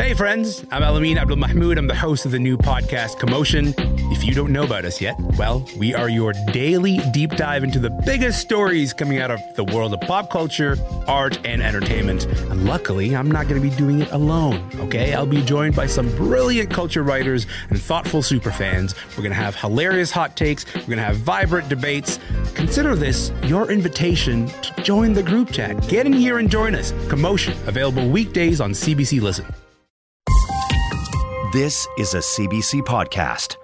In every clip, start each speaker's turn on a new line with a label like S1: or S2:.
S1: Hey, friends, I'm Elamin Abdelmahmoud. I'm the host of the new podcast, Commotion. If you don't know about us yet, well, we are your daily deep dive into the biggest stories coming out of the world of pop culture, art, and entertainment. And luckily, I'm not going to be doing it alone, okay? I'll be joined by some brilliant culture writers and thoughtful superfans. We're going to have hilarious hot takes, we're going to have vibrant debates. Consider this your invitation to join the group chat. Get in here and join us. Commotion, available weekdays on CBC Listen.
S2: This is a CBC podcast.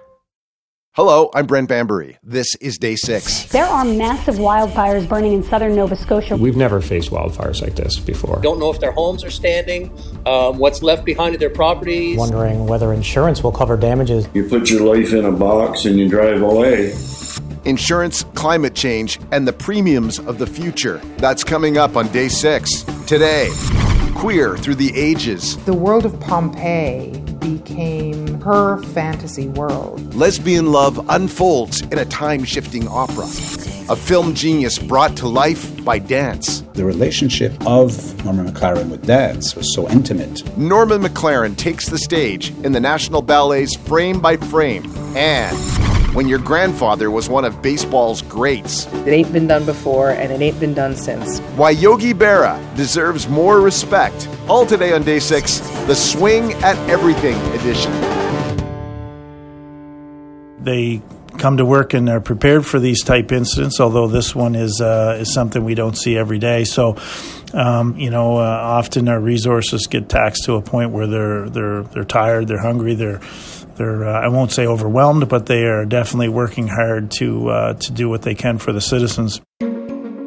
S3: Hello, I'm Brent Bambury. This is day six.
S4: There are massive wildfires burning in southern Nova Scotia.
S5: We've never faced wildfires like this before.
S6: Don't know if their homes are standing, um, what's left behind of their properties.
S7: Wondering whether insurance will cover damages.
S8: You put your life in a box and you drive away.
S3: Insurance, climate change, and the premiums of the future. That's coming up on day six. Today, queer through the ages.
S9: The world of Pompeii became her fantasy world.
S3: Lesbian love unfolds in a time shifting opera. A film genius brought to life by dance.
S10: The relationship of Norman McLaren with dance was so intimate.
S3: Norman McLaren takes the stage in the National Ballet's Frame by Frame. And when your grandfather was one of baseball's greats.
S11: It ain't been done before, and it ain't been done since.
S3: Why Yogi Berra deserves more respect. All today on day six, the Swing at Everything edition.
S12: They come to work and are prepared for these type incidents. Although this one is uh, is something we don't see every day. So, um, you know, uh, often our resources get taxed to a point where they're they're they're tired, they're hungry, they're they're uh, I won't say overwhelmed, but they are definitely working hard to uh, to do what they can for the citizens.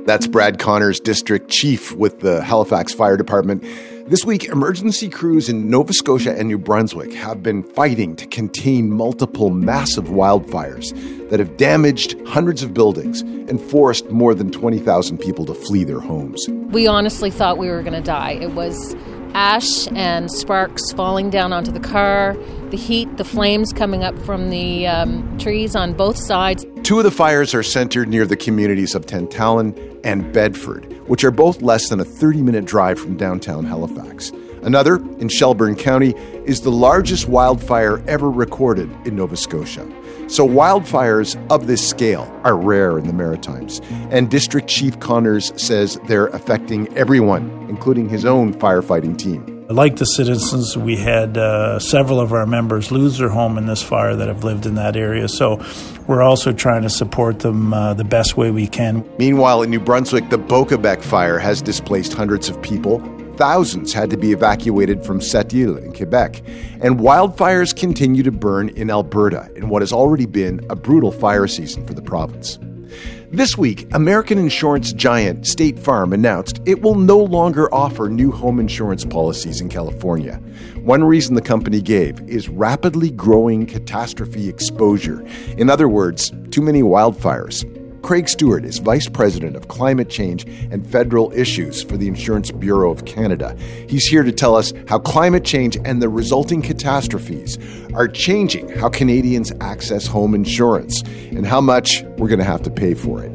S3: That's Brad Connors, district chief with the Halifax Fire Department. This week, emergency crews in Nova Scotia and New Brunswick have been fighting to contain multiple massive wildfires that have damaged hundreds of buildings and forced more than 20,000 people to flee their homes.
S13: We honestly thought we were going to die. It was ash and sparks falling down onto the car, the heat, the flames coming up from the um, trees on both sides.
S3: Two of the fires are centered near the communities of Tantallon and Bedford, which are both less than a 30 minute drive from downtown Halifax. Another, in Shelburne County, is the largest wildfire ever recorded in Nova Scotia. So, wildfires of this scale are rare in the Maritimes. And District Chief Connors says they're affecting everyone, including his own firefighting team.
S12: Like the citizens, we had uh, several of our members lose their home in this fire that have lived in that area. So we're also trying to support them uh, the best way we can.
S3: Meanwhile, in New Brunswick, the Bocabec fire has displaced hundreds of people. Thousands had to be evacuated from Sept-Îles in Quebec. And wildfires continue to burn in Alberta in what has already been a brutal fire season for the province. This week, American insurance giant State Farm announced it will no longer offer new home insurance policies in California. One reason the company gave is rapidly growing catastrophe exposure. In other words, too many wildfires. Craig Stewart is Vice President of Climate Change and Federal Issues for the Insurance Bureau of Canada. He's here to tell us how climate change and the resulting catastrophes are changing how Canadians access home insurance and how much we're going to have to pay for it.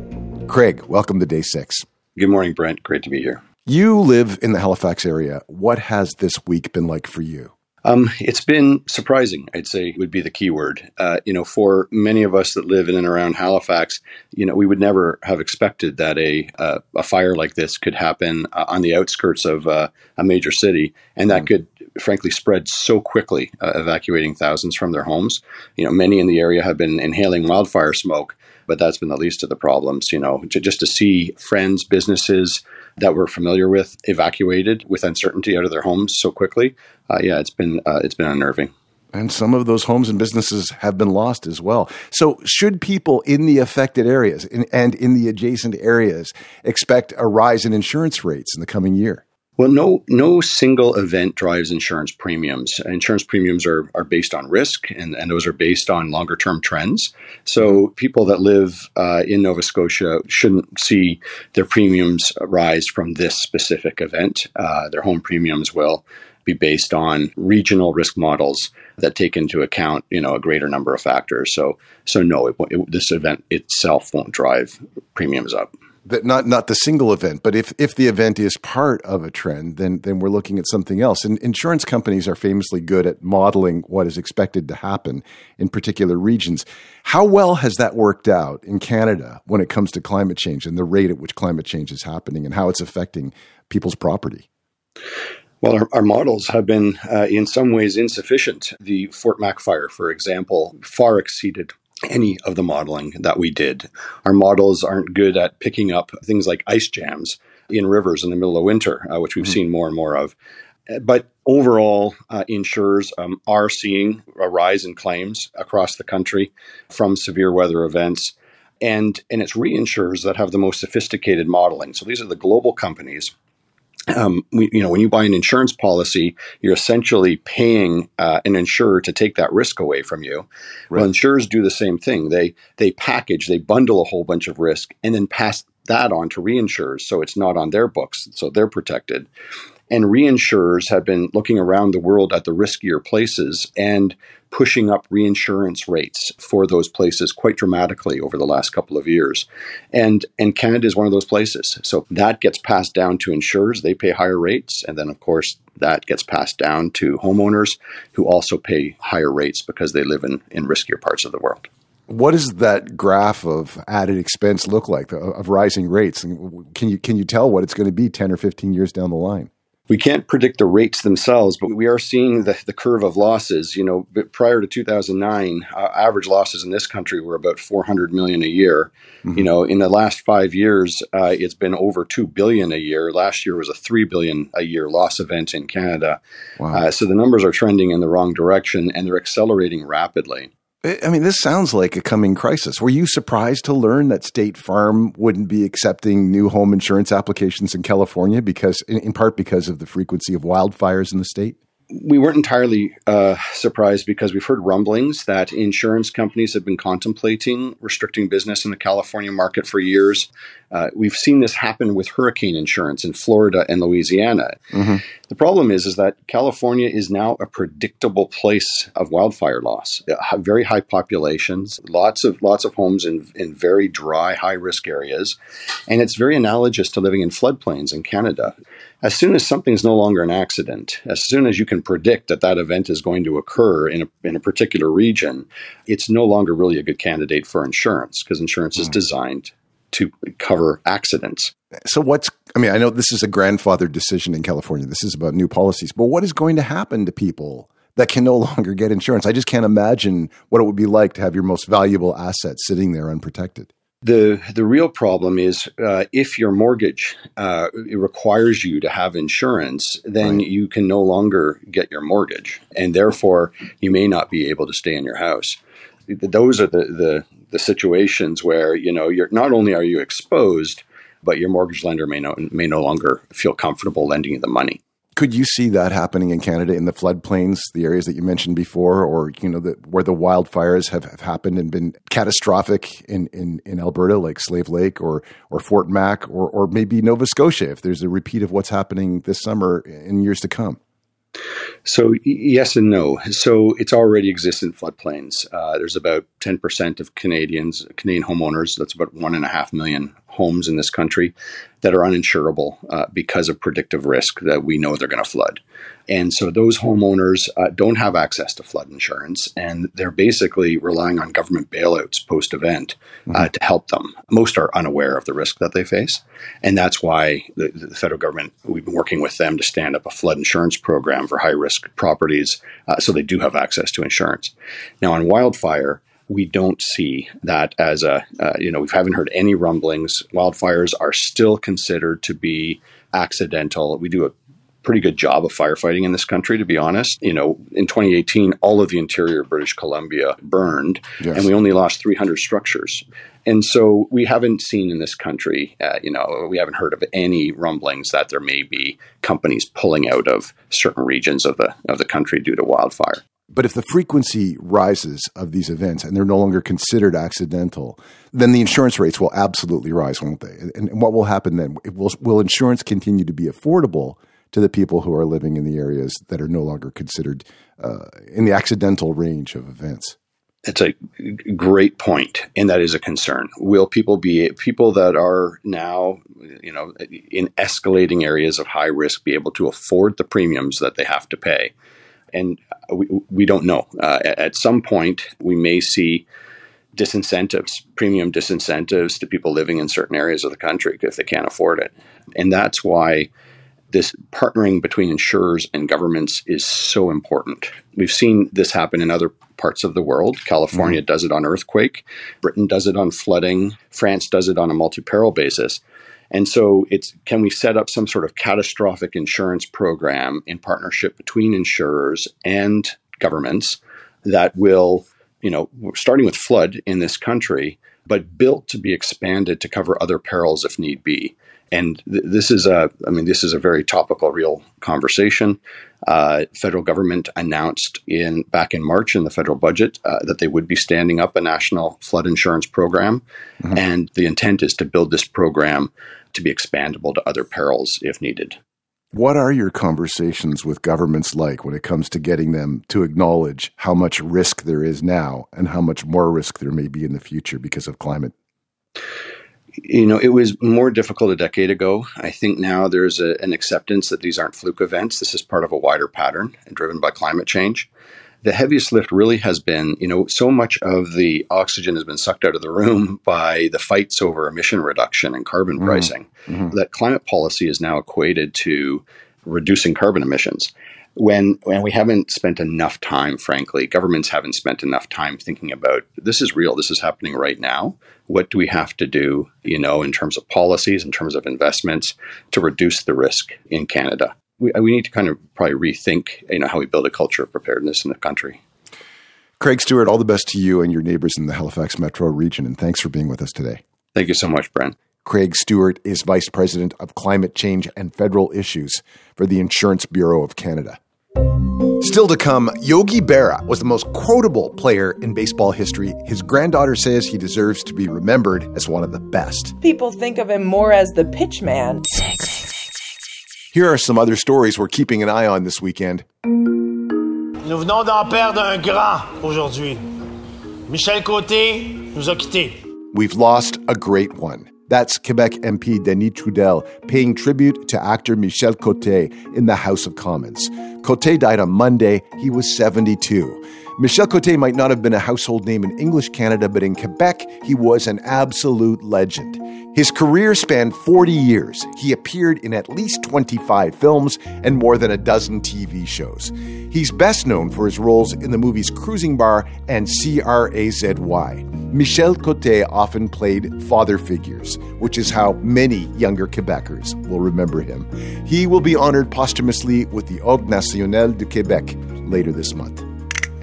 S3: Craig, welcome to day six.
S14: Good morning, Brent. Great to be here.
S3: You live in the Halifax area. What has this week been like for you?
S14: Um, it's been surprising, I'd say would be the key word. Uh, you know, for many of us that live in and around Halifax, you know, we would never have expected that a uh, a fire like this could happen uh, on the outskirts of uh, a major city, and that could, frankly, spread so quickly, uh, evacuating thousands from their homes. You know, many in the area have been inhaling wildfire smoke, but that's been the least of the problems. You know, just to see friends, businesses that we're familiar with evacuated with uncertainty out of their homes so quickly. Uh, yeah, it's been uh, it's been unnerving.
S3: And some of those homes and businesses have been lost as well. So, should people in the affected areas and in the adjacent areas expect a rise in insurance rates in the coming year?
S14: Well, no, no single event drives insurance premiums. Insurance premiums are, are based on risk, and, and those are based on longer term trends. So, people that live uh, in Nova Scotia shouldn't see their premiums rise from this specific event. Uh, their home premiums will be based on regional risk models that take into account, you know, a greater number of factors. So, so no, it, it, this event itself won't drive premiums up.
S3: That not not the single event, but if if the event is part of a trend, then then we're looking at something else. And insurance companies are famously good at modeling what is expected to happen in particular regions. How well has that worked out in Canada when it comes to climate change and the rate at which climate change is happening and how it's affecting people's property?
S14: Well, our, our, models have been, uh, in some ways, insufficient. The Fort Mac fire, for example, far exceeded any of the modeling that we did. Our models aren't good at picking up things like ice jams in rivers in the middle of winter, uh, which we've mm-hmm. seen more and more of. But overall, uh, insurers um, are seeing a rise in claims across the country from severe weather events. And, and it's reinsurers that have the most sophisticated modeling. So these are the global companies um, we, you know, when you buy an insurance policy, you're essentially paying uh, an insurer to take that risk away from you. Right. Well, insurers do the same thing. They they package, they bundle a whole bunch of risk, and then pass that on to reinsurers, so it's not on their books, so they're protected. And reinsurers have been looking around the world at the riskier places and pushing up reinsurance rates for those places quite dramatically over the last couple of years. And and Canada is one of those places. So that gets passed down to insurers, they pay higher rates, and then of course that gets passed down to homeowners who also pay higher rates because they live in, in riskier parts of the world.
S3: What does that graph of added expense look like of rising rates? Can you can you tell what it's going to be 10 or 15 years down the line?
S14: We can't predict the rates themselves, but we are seeing the, the curve of losses. You know, prior to 2009, uh, average losses in this country were about 400 million a year. Mm-hmm. You know, in the last five years, uh, it's been over 2 billion a year. Last year was a 3 billion a year loss event in Canada. Wow. Uh, so the numbers are trending in the wrong direction and they're accelerating rapidly.
S3: I mean, this sounds like a coming crisis. Were you surprised to learn that State Farm wouldn't be accepting new home insurance applications in California because, in, in part, because of the frequency of wildfires in the state?
S14: We weren't entirely uh, surprised because we've heard rumblings that insurance companies have been contemplating restricting business in the California market for years. Uh, we've seen this happen with hurricane insurance in Florida and Louisiana. Mm-hmm. The problem is, is that California is now a predictable place of wildfire loss. Uh, very high populations, lots of lots of homes in in very dry, high risk areas, and it's very analogous to living in floodplains in Canada as soon as something's no longer an accident, as soon as you can predict that that event is going to occur in a, in a particular region, it's no longer really a good candidate for insurance because insurance mm. is hmm. designed to cover accidents.
S3: So, what's, I mean, I know this is a grandfather decision in California. This is about new policies, but what is going to happen to people that can no longer get insurance? I just can't imagine what it would be like to have your most valuable asset sitting there unprotected
S14: the the real problem is uh, if your mortgage uh, requires you to have insurance, then right. you can no longer get your mortgage, and therefore you may not be able to stay in your house. Those are the the, the situations where you know you're not only are you exposed, but your mortgage lender may no may no longer feel comfortable lending you the money
S3: could you see that happening in Canada in the floodplains, the areas that you mentioned before, or you know, the, where the wildfires have, have happened and been catastrophic in, in, in Alberta, like Slave Lake or or Fort Mac, or or maybe Nova Scotia, if there's a repeat of what's happening this summer in years to come?
S14: So yes and no. So it's already exists in floodplains. Uh, there's about 10% of Canadians, Canadian homeowners. That's about one and a half million homes in this country that are uninsurable uh, because of predictive risk that we know they're going to flood. And so those homeowners uh, don't have access to flood insurance, and they're basically relying on government bailouts post event uh, mm-hmm. to help them. Most are unaware of the risk that they face. And that's why the, the, federal government, we've been working with them to stand up a flood insurance program for high risk properties uh, so they do have access to insurance. Now, on wildfire, we don't see that as a, uh, you know, we haven't heard any rumblings. Wildfires are still considered to be accidental. We do a pretty good job of firefighting in this country, to be honest. You know, in 2018, all of the interior of British Columbia burned, yes. and we only lost 300 structures. And so we haven't seen in this country, uh, you know, we haven't heard of any rumblings that there may be companies pulling out of certain regions of the of the country due to wildfire.
S3: But if the frequency rises of these events and they're no longer considered accidental, then the insurance rates will absolutely rise, won't they? And, what will happen then? Will, will insurance continue to be affordable to the people who are living in the areas that are no longer considered uh, in the accidental range of events?
S14: it's a great point, and that is a concern. Will people be people that are now, you know, in escalating areas of high risk, be able to afford the premiums that they have to pay? And we, we don't know. Uh, at some point, we may see disincentives, premium disincentives to people living in certain areas of the country if they can't afford it. And that's why this partnering between insurers and governments is so important. We've seen this happen in other parts of the world. California mm does it on earthquake, Britain does it on flooding, France does it on a multi peril basis. And so it's can we set up some sort of catastrophic insurance program in partnership between insurers and governments that will, you know, starting with flood in this country, but built to be expanded to cover other perils if need be. And th- this is a, I mean, this is a very topical, real conversation. Uh, federal government announced in back in March in the federal budget uh, that they would be standing up a national flood insurance program, mm-hmm. and the intent is to build this program to be expandable to other perils if needed.
S3: What are your conversations with governments like when it comes to getting them to acknowledge how much risk there is now and how much more risk there may be in the future because of climate?
S14: You know, it was more difficult a decade ago. I think now there's a, an acceptance that these aren't fluke events. This is part of a wider pattern and driven by climate change. The heaviest lift really has been, you know, so much of the oxygen has been sucked out of the room by the fights over emission reduction and carbon mm-hmm. pricing mm-hmm. that climate policy is now equated to reducing carbon emissions when when we haven't spent enough time frankly governments haven't spent enough time thinking about this is real this is happening right now. What do we have to do you know in terms of policies in terms of investments to reduce the risk in canada? We, we need to kind of probably rethink you know how we build a culture of preparedness in the country.
S3: Craig stewart all the best to you and your neighbors in the halifax metro region and thanks for being with us today.
S14: Thank you so much brent.
S3: Craig Stewart is Vice President of Climate Change and Federal Issues for the Insurance Bureau of Canada. Still to come, Yogi Berra was the most quotable player in baseball history. His granddaughter says he deserves to be remembered as one of the best.
S11: People think of him more as the pitchman.
S3: Here are some other stories we're keeping an eye on this weekend.
S15: Nous venons d'en perdre un grand aujourd'hui. Michel Côté nous a quittés.
S3: We've lost a great one. That's Quebec MP Denis Trudel paying tribute to actor Michel Cote in the House of Commons. Cote died on Monday. He was 72. Michel Cote might not have been a household name in English Canada, but in Quebec, he was an absolute legend. His career spanned 40 years. He appeared in at least 25 films and more than a dozen TV shows. He's best known for his roles in the movies Cruising Bar and CRAZY. Michel Cote often played father figures, which is how many younger Quebecers will remember him. He will be honored posthumously with the Ordre National du Québec later this month.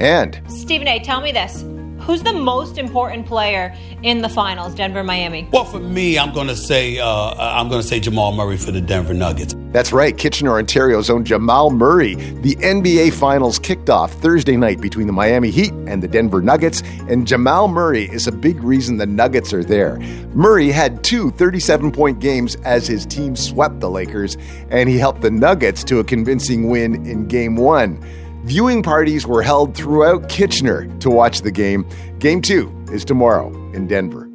S3: And
S16: Stephen A., tell me this. Who's the most important player in the finals, Denver Miami?
S17: Well, for me, I'm going to say uh, I'm going to say Jamal Murray for the Denver Nuggets.
S3: That's right, Kitchener, Ontario's own Jamal Murray. The NBA Finals kicked off Thursday night between the Miami Heat and the Denver Nuggets, and Jamal Murray is a big reason the Nuggets are there. Murray had two 37 point games as his team swept the Lakers, and he helped the Nuggets to a convincing win in Game One. Viewing parties were held throughout Kitchener to watch the game. Game two is tomorrow in Denver.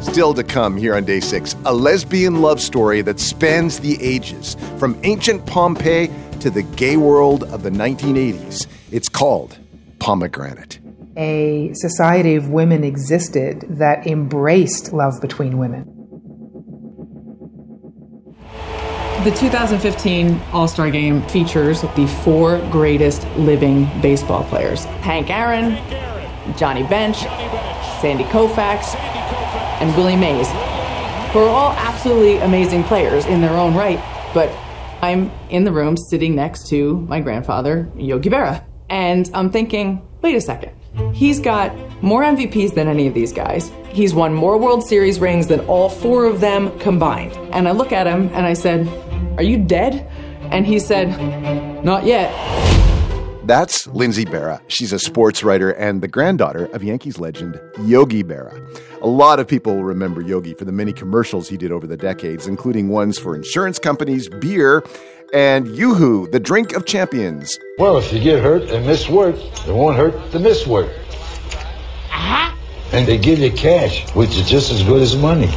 S3: Still to come here on day six, a lesbian love story that spans the ages, from ancient Pompeii to the gay world of the 1980s. It's called Pomegranate.
S9: A society of women existed that embraced love between women.
S11: The 2015 All Star Game features the four greatest living baseball players Hank Aaron, Johnny Bench, Sandy Koufax, and Willie Mays, who are all absolutely amazing players in their own right. But I'm in the room sitting next to my grandfather, Yogi Berra. And I'm thinking, wait a second. He's got more MVPs than any of these guys. He's won more World Series rings than all four of them combined. And I look at him and I said, are you dead? And he said, Not yet.
S3: That's Lindsay Berra. She's a sports writer and the granddaughter of Yankees legend Yogi Berra. A lot of people will remember Yogi for the many commercials he did over the decades, including ones for insurance companies, beer, and Yoo-Hoo, the drink of champions.
S18: Well, if you get hurt and miss work, it won't hurt to miss work. Uh-huh. And they give you cash, which is just as good as money.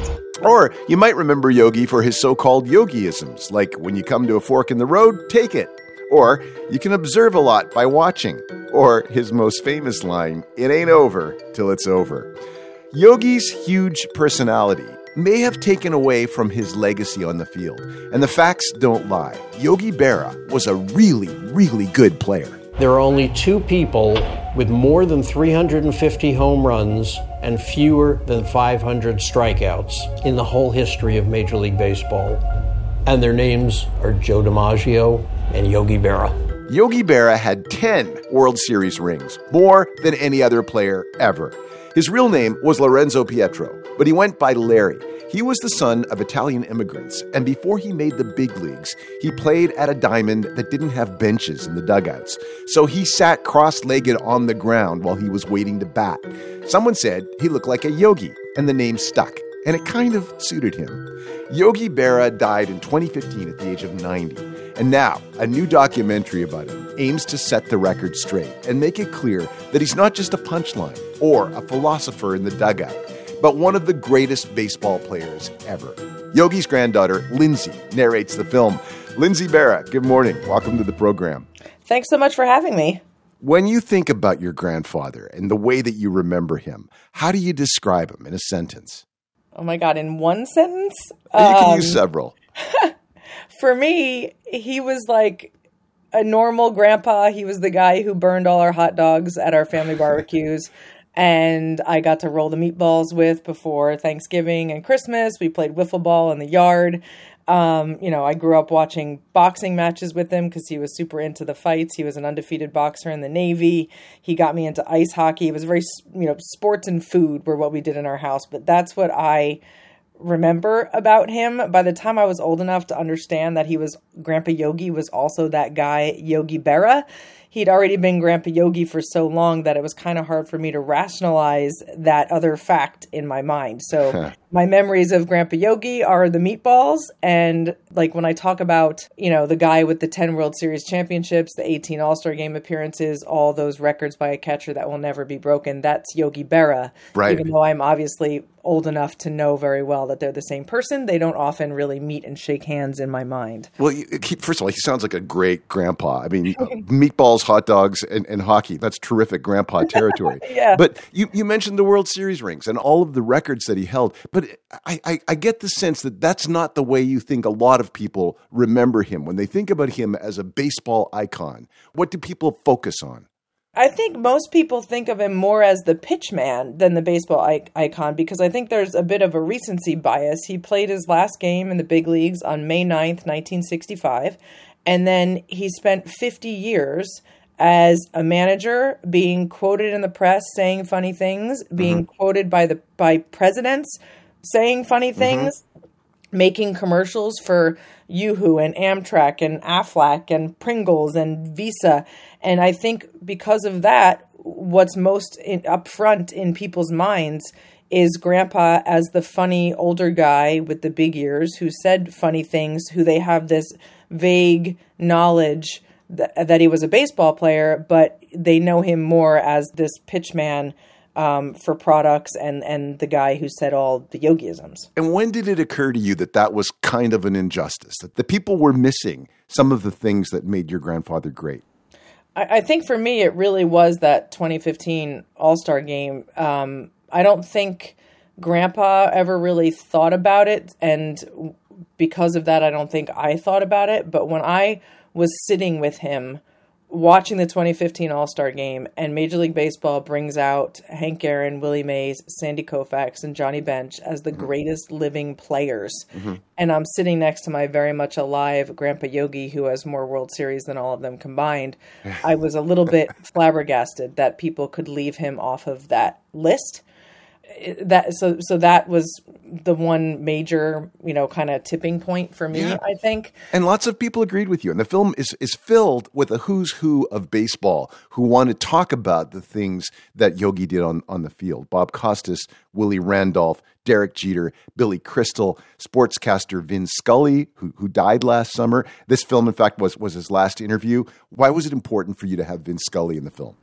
S3: Or you might remember Yogi for his so called yogiisms, like when you come to a fork in the road, take it. Or you can observe a lot by watching. Or his most famous line, it ain't over till it's over. Yogi's huge personality may have taken away from his legacy on the field, and the facts don't lie. Yogi Berra was a really, really good player.
S19: There are only two people with more than 350 home runs and fewer than 500 strikeouts in the whole history of Major League Baseball. And their names are Joe DiMaggio and Yogi Berra.
S3: Yogi Berra had 10 World Series rings, more than any other player ever. His real name was Lorenzo Pietro, but he went by Larry. He was the son of Italian immigrants, and before he made the big leagues, he played at a diamond that didn't have benches in the dugouts. So he sat cross legged on the ground while he was waiting to bat. Someone said he looked like a yogi, and the name stuck, and it kind of suited him. Yogi Berra died in 2015 at the age of 90, and now a new documentary about him aims to set the record straight and make it clear that he's not just a punchline or a philosopher in the dugout but one of the greatest baseball players ever. Yogi's granddaughter, Lindsay, narrates the film. Lindsay Berra, good morning. Welcome to the program.
S20: Thanks so much for having me.
S3: When you think about your grandfather and the way that you remember him, how do you describe him in a sentence?
S20: Oh my God, in one sentence?
S3: You can um, use several.
S20: for me, he was like a normal grandpa. He was the guy who burned all our hot dogs at our family barbecues and I got to roll the meatballs with before Thanksgiving and Christmas. We played wiffle ball in the yard. Um, you know, I grew up watching boxing matches with him because he was super into the fights. He was an undefeated boxer in the Navy. He got me into ice hockey. It was very, you know, sports and food were what we did in our house. But that's what I remember about him. By the time I was old enough to understand that he was Grandpa Yogi was also that guy Yogi Berra, he'd already been Grandpa Yogi for so long that it was kind of hard for me to rationalize that other fact in my mind. So my memories of Grandpa Yogi are the meatballs and like when I talk about, you know, the guy with the 10 World Series championships, the 18 All-Star game appearances, all those records by a catcher that will never be broken, that's Yogi Berra.
S3: Right.
S20: Even though I'm obviously old enough to know very well that they're the same person, they don't often really meet and shake hands in my mind.
S3: Well, first of all, he sounds like a great grandpa. I mean, meatballs hot dogs and, and hockey. That's terrific grandpa territory.
S20: yeah.
S3: But you, you mentioned the World Series rings and all of the records that he held. But I, I, I get the sense that that's not the way you think a lot of people remember him. When they think about him as a baseball icon, what do people focus on?
S20: I think most people think of him more as the pitchman than the baseball icon because I think there's a bit of a recency bias. He played his last game in the big leagues on May 9th, 1965, and then he spent 50 years as a manager, being quoted in the press saying funny things, being mm-hmm. quoted by the by presidents saying funny mm-hmm. things, mm-hmm. Making commercials for Yoo-Hoo and Amtrak and Aflac and Pringles and Visa. And I think because of that, what's most in, upfront in people's minds is grandpa as the funny older guy with the big ears who said funny things, who they have this vague knowledge that he was a baseball player, but they know him more as this pitchman um, for products and and the guy who said all the yogiisms.
S3: And when did it occur to you that that was kind of an injustice? That the people were missing some of the things that made your grandfather great.
S20: I, I think for me, it really was that 2015 All Star game. Um, I don't think Grandpa ever really thought about it, and because of that, I don't think I thought about it. But when I was sitting with him watching the 2015 All Star game, and Major League Baseball brings out Hank Aaron, Willie Mays, Sandy Koufax, and Johnny Bench as the mm-hmm. greatest living players. Mm-hmm. And I'm sitting next to my very much alive Grandpa Yogi, who has more World Series than all of them combined. I was a little bit flabbergasted that people could leave him off of that list. That so so that was the one major you know kind of tipping point for me
S3: Yeah.
S20: i think
S3: And lots of people agreed with you. And the film is, is filled with a who's who of baseball who want to talk about the things that Yogi did on, on the field. Bob Costas, Willie Randolph, Derek Jeter, Billy Crystal, sportscaster Vin Scully, who, who died last summer. This film, in fact, was, was his last interview. Why was it important for you to have Vin Scully in the film?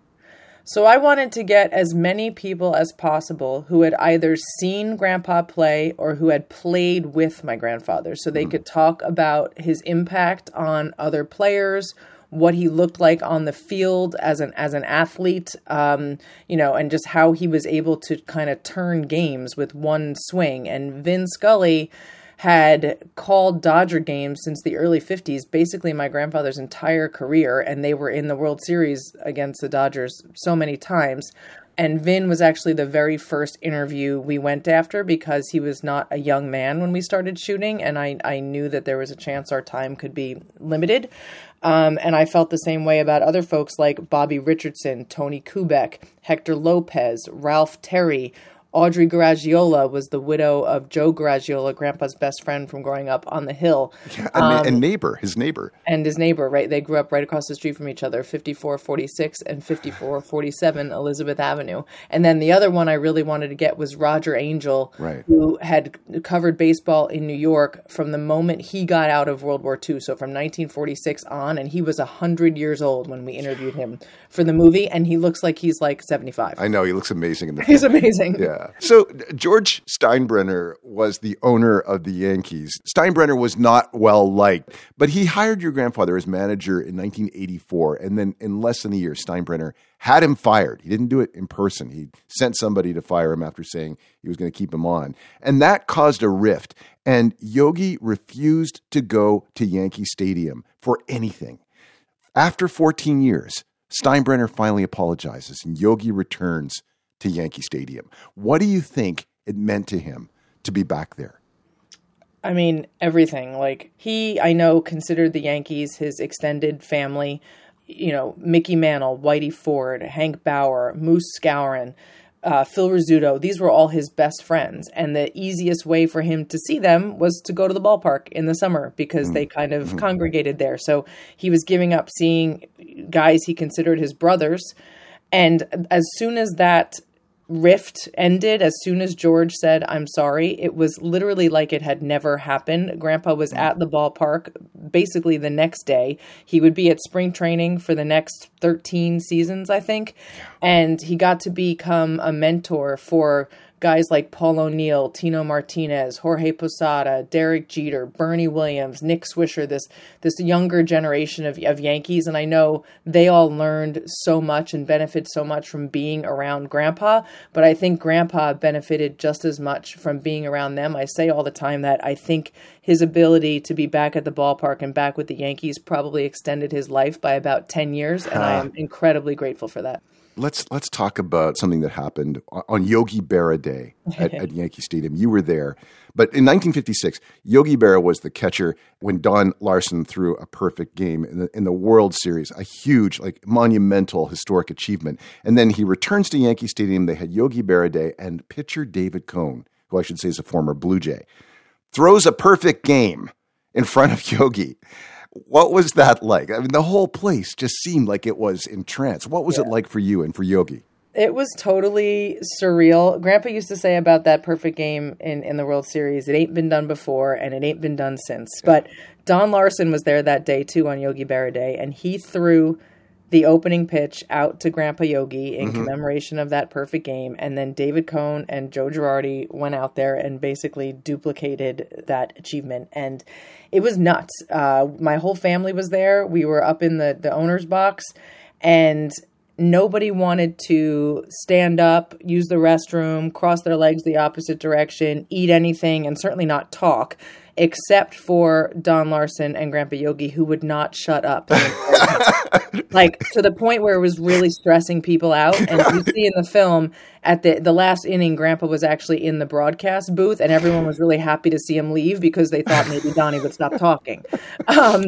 S20: So I wanted to get as many people as possible who had either seen grandpa play or who had played with my grandfather so they could talk about his impact on other players what he looked like on the field as an as an athlete um, you know and just how he was able to kind of turn games with one swing. And Vin Scully had called Dodger games since the early 50s, basically my grandfather's entire career, and they were in the World Series against the Dodgers so many times. And Vin was actually the very first interview we went after because he was not a young man when we started shooting, and I, I knew that there was a chance our time could be limited. Um, and I felt the same way about other folks like Bobby Richardson, Tony Kubek, Hector Lopez, Ralph Terry, Audrey Garagiola was the widow of Joe Garagiola, Grandpa's best friend from growing up on the hill.
S3: And,
S20: Um,
S3: and neighbor, his neighbor.
S20: and his neighbor, right? They grew up right across the street from each other, 5446 and 5447 Elizabeth Avenue. And then the other one I really wanted to get was Roger Angell,
S3: Right.
S20: who had covered baseball in New York from the moment he got out of World War II. So from 1946 on, and he was 100 years old when we interviewed him for the movie, and he looks like he's like 75.
S3: I know he looks amazing in the
S20: He's amazing.
S3: Yeah. So George Steinbrenner was the owner of the Yankees. Steinbrenner was not well liked, but he hired your grandfather as manager in 1984, and then in less than a year, Steinbrenner had him fired. He didn't do it in person. He sent somebody to fire him after saying he was going to keep him on, and that caused a rift. And Yogi refused to go to Yankee Stadium for anything. After 14 years, Steinbrenner finally apologizes, and Yogi returns to Yankee Stadium. What do you think it meant to him to be back there?
S20: I mean, everything. Like, he, I know, considered the Yankees his extended family. You know, Mickey Mantle, Whitey Ford, Hank Bauer, Moose Skowron, uh, Phil Rizzuto. These were all his best friends. And the easiest way for him to see them was to go to the ballpark in the summer because they kind of congregated there. So he was giving up seeing guys he considered his brothers. And as soon as that rift ended, as soon as George said, I'm sorry, it was literally like it had never happened. Grandpa was at the ballpark basically the next day. He would be at spring training for the next 13 seasons, I think. And he got to become a mentor for guys like Paul O'Neill, Tino Martinez, Jorge Posada, Derek Jeter, Bernie Williams, Nick Swisher, this this younger generation of, of Yankees. And I know they all learned so much and benefited so much from being around Grandpa. But I think Grandpa benefited just as much from being around them. I say all the time that I think his ability to be back at the ballpark and back with the Yankees probably extended his life by about 10 years. And I am incredibly grateful for that.
S3: Let's let's talk about something that happened on Yogi Berra Day at, at Yankee Stadium. You were there, but in 1956, Yogi Berra was the catcher when Don Larsen threw a perfect game in the, in the World Series, a huge, like monumental, historic achievement. And then he returns to Yankee Stadium. They had Yogi Berra Day, and pitcher David Cone, who I should say is a former Blue Jay, throws a perfect game in front of Yogi. What was that like? I mean, the whole place just seemed like it was in trance. What was it like for you and for Yogi?
S20: It was totally surreal. Grandpa used to say about that perfect game in, in the World Series, it ain't been done before and it ain't been done since. But Don Larsen was there that day too on Yogi Berra Day, and he threw the opening pitch out to Grandpa Yogi in
S21: Mhm.
S20: commemoration of that perfect game. And then David Cone and Joe Girardi went out there and basically duplicated that achievement. And it was nuts. Uh, my whole family was there. We were up in the, the owner's box, and nobody wanted to stand up, use the restroom, cross their legs the opposite direction, eat anything, and certainly not talk, except for Don Larsen and Grandpa Yogi, who would not shut up. like to the point where it was really stressing people out. And you see in the film at the the last inning, Grandpa was actually in the broadcast booth, and everyone was really happy to see him leave because they thought maybe Donnie would stop talking. Um,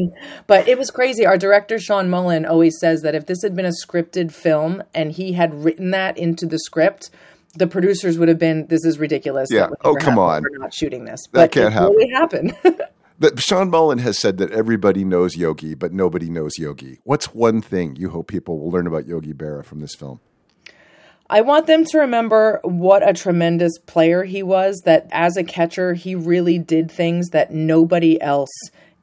S20: but it was crazy. Our director Sean Mullin always says that if this had been a scripted film and he had written that into the script. The producers would have been, "This is ridiculous."
S3: Yeah. Oh, come on.
S20: We're not shooting this.
S3: That
S20: but
S3: can't
S20: it
S3: happen.
S20: Really happen.
S3: But Sean Mullin has said that everybody knows Yogi, but nobody knows Yogi. What's one thing you hope people will learn about Yogi Berra from this film?
S20: I want them to remember what a tremendous player he was, that as a catcher, he really did things that nobody else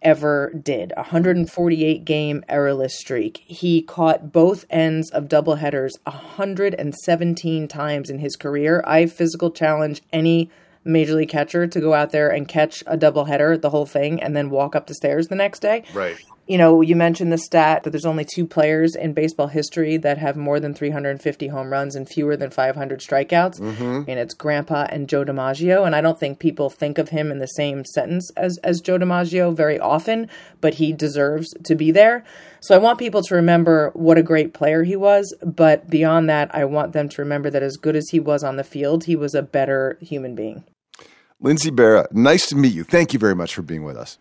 S20: ever did. 148 game errorless streak. He caught both ends of doubleheaders 117 times in his career. I physical challenge any major league catcher to go out there and catch a doubleheader, the whole thing, and then walk up the stairs the next day.
S3: Right.
S20: You know, you mentioned the stat that there's only two players in baseball history that have more than 350 home runs and fewer than 500 strikeouts,
S3: Mhm.
S20: and it's Grandpa and Joe DiMaggio. And I don't think people think of him in the same sentence as as Joe DiMaggio very often, but he deserves to be there. So I want people to remember what a great player he was, but beyond that, I want them to remember that as good as he was on the field, he was a better human being.
S3: Lindsay Berra, nice to meet you. Thank you very much for being with us.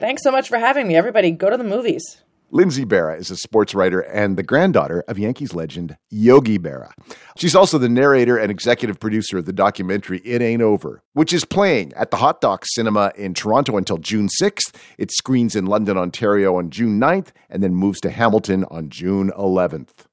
S20: Thanks so much for having me. Everybody, go to the movies.
S3: Lindsay Berra is a sports writer and the granddaughter of Yankees legend Yogi Berra. She's also the narrator and executive producer of the documentary It Ain't Over, which is playing at the Hot Doc Cinema in Toronto until June 6th. It screens in London, Ontario on June 9th and then moves to Hamilton on June 11th.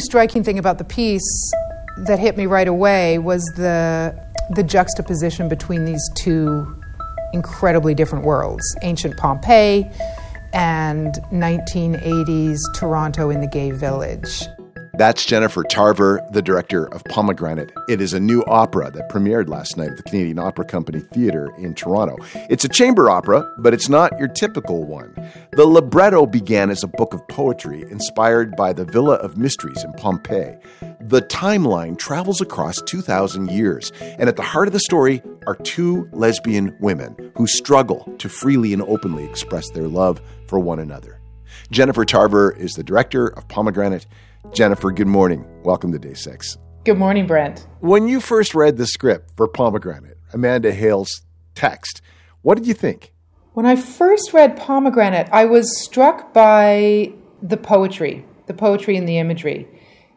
S9: Striking thing about the piece that hit me right away was the the juxtaposition between these two incredibly different worlds ancient Pompeii and 1980s Toronto in the gay village.
S3: That's Jennifer Tarver, the director of Pomegranate. It is a new opera that premiered last night at the Canadian Opera Company Theatre in Toronto. It's a chamber opera, but it's not your typical one. The libretto began as a book of poetry inspired by the Villa of Mysteries in Pompeii. The timeline travels across 2,000 years, and at the heart of the story are two lesbian women who struggle to freely and openly express their love for one another. Jennifer Tarver is the director of Pomegranate. Jennifer, good morning. Welcome to day six.
S9: Good morning, Brent.
S3: When you first read the script for Pomegranate, Amanda Hale's text, what did you think?
S9: When I first read Pomegranate, I was struck by the poetry, the poetry and the imagery.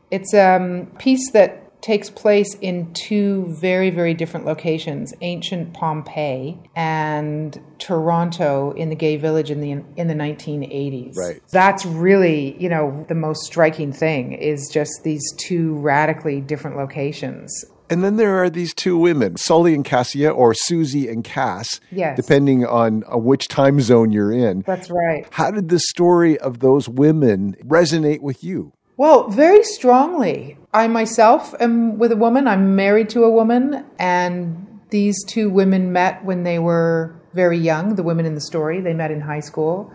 S9: It's a um, piece that takes place in two very, very different locations ancient Pompeii and Toronto in the gay village in the, in the 1980s.
S3: Right.
S9: That's really, you know, the most striking thing is just these two radically different locations.
S3: And then there are these two women, Sully and Cassia, or Susie and Cass,
S9: Yes.
S3: depending on uh, which time zone you're in.
S9: That's right.
S3: How did the story of those women resonate with you?
S9: Well, very strongly. I myself am with a woman. I'm married to a woman, and these two women met when they were very young. The women in the story, they met in high school.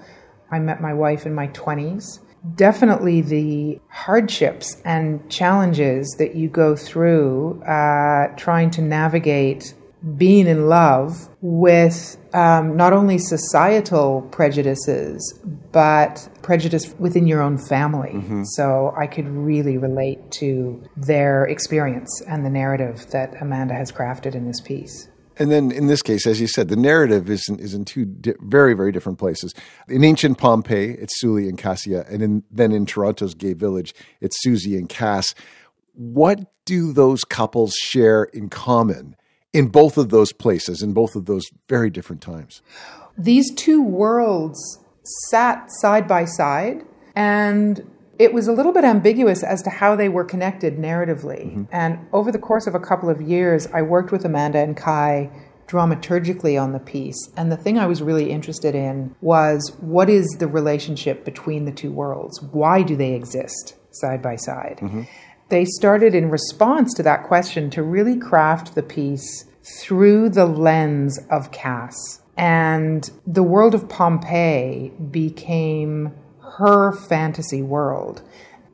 S9: I met my wife in my 20s. Definitely the hardships and challenges that you go through uh, trying to navigate being in love with um, not only societal prejudices, but prejudice within your own family.
S3: Mhm.
S9: So I could really relate to their experience and the narrative that Amanda has crafted in this piece.
S3: And then in this case, as you said, the narrative is in, is in two di- very, very different places. In ancient Pompeii, it's Sully and Cassia, and in, then in Toronto's gay village, it's Susie and Cass. What do those couples share in common in both of those places, in both of those very different times?
S9: These two worlds sat side by side, and it was a little bit ambiguous as to how they were connected narratively. Mm-hmm. And over the course of a couple of years, I worked with Amanda and Kye dramaturgically on the piece. And the thing I was really interested in was what is the relationship between the two worlds? Why do they exist side by side? Mm-hmm. They started in response to that question to really craft the piece through the lens of Cass. And the world of Pompeii became her fantasy world.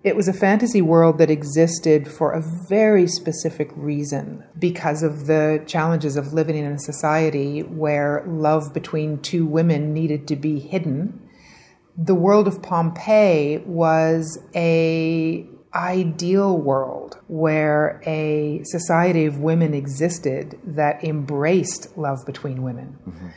S9: It was a fantasy world that existed for a very specific reason because of the challenges of living in a society where love between two women needed to be hidden. The world of Pompeii was a ideal world where a society of women existed that embraced love between women. Mm-hmm.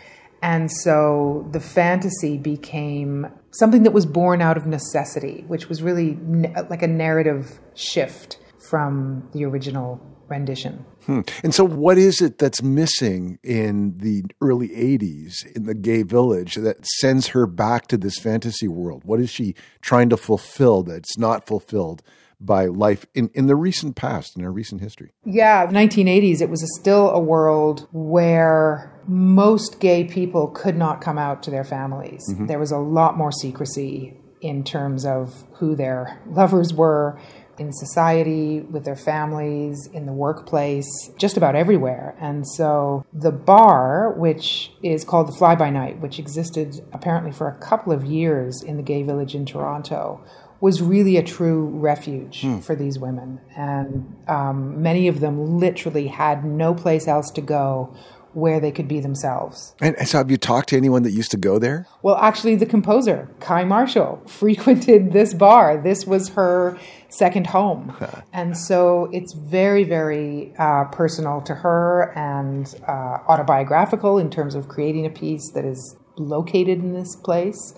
S9: And so the fantasy became something that was born out of necessity, which was really ne- like a narrative shift from the original rendition.
S3: Hmm. And so, what is it that's missing in the early 80s in the gay village that sends her back to this fantasy world? What is she trying to fulfill that's not fulfilled by life in, in the recent past, in our recent history?
S9: Yeah, 1980s, it was a, still a world where most gay people could not come out to their families. Mm-hmm. There was a lot more secrecy in terms of who their lovers were in society, with their families, in the workplace, just about everywhere. And so the bar, which is called the Fly By Night, which existed apparently for a couple of years in the gay village in Toronto, was really a true refuge hmm. for these women. And um, many of them literally had no place else to go where they could be themselves.
S3: And so, have you talked to anyone that used to go there?
S9: Well, actually, the composer, Kye Marshall, frequented this bar. This was her second home. and so, it's very, very uh, personal to her and uh, autobiographical in terms of creating a piece that is located in this place.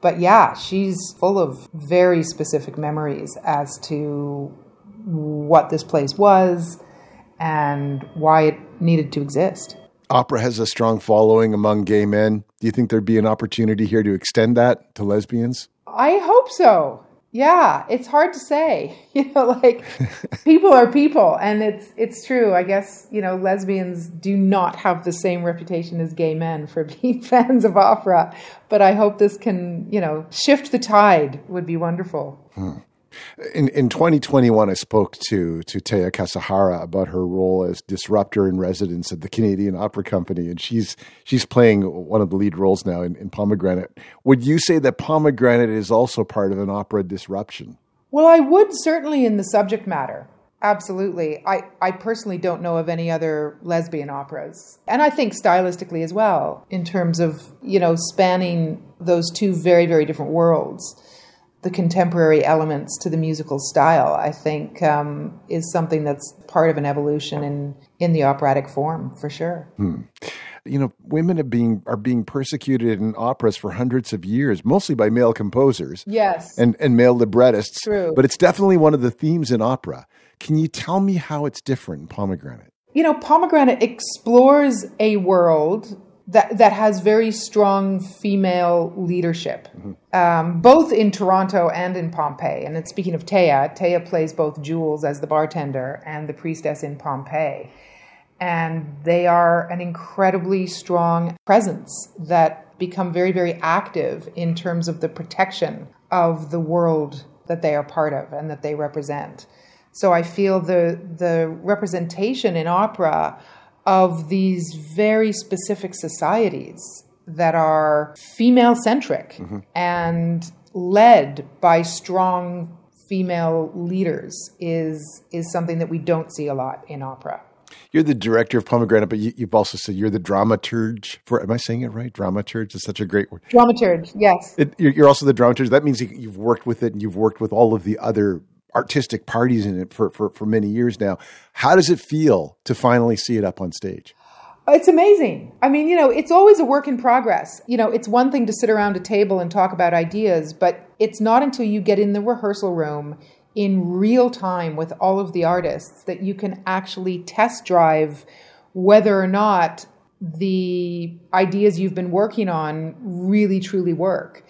S9: But yeah, she's full of very specific memories as to what this place was and why it needed to exist.
S3: Opera has a strong following among gay men. Do you think there'd be an opportunity here to extend that to lesbians?
S9: I hope so. Yeah, it's hard to say. You know, like people are people and it's it's true. I guess, you know, lesbians do not have the same reputation as gay men for being fans of opera, but I hope this can, you know, shift the tide would be wonderful.
S3: Hmm. In, in 2021, I spoke to to Teiya Kasahara about her role as disruptor in residence at the Canadian Opera Company, and she's she's playing one of the lead roles now in, in Pomegranate. Would you say that Pomegranate is also part of an opera disruption?
S9: Well, I would certainly in the subject matter. Absolutely. I, I personally don't know of any other lesbian operas. And I think stylistically as well, in terms of, you know, spanning those two very, very different worlds the contemporary elements to the musical style, I think, um, is something that's part of an evolution in in the operatic form for sure.
S3: Hmm. You know, women are being are being persecuted in operas for hundreds of years, mostly by male composers.
S9: Yes,
S3: and and male librettists.
S9: True,
S3: but it's definitely one of the themes in opera. Can you tell me how it's different in Pomegranate?
S9: You know, Pomegranate explores a world that that has very strong female leadership, mm-hmm. um, both in Toronto and in Pompeii. And then speaking of Teiya, Teiya plays both Jules as the bartender and the priestess in Pompeii, and they are an incredibly strong presence that become very very active in terms of the protection of the world that they are part of and that they represent. So I feel the the representation in opera of these very specific societies that are female centric mm-hmm. and led by strong female leaders is is something that we don't see a lot in opera.
S3: You're the director of Pomegranate, but you, have also said you're the dramaturge for. Am I saying it right? Dramaturge is such a great word.
S9: Dramaturge, yes.
S3: It, you're also the dramaturge. That means you've worked with it, and you've worked with all of the other artistic parties in it for, for, for many years now. How does it feel to finally see it up on stage?
S9: It's amazing. I mean, you know, it's always a work in progress. You know, it's one thing to sit around a table and talk about ideas, but it's not until you get in the rehearsal room in real time with all of the artists that you can actually test drive whether or not the ideas you've been working on really truly work.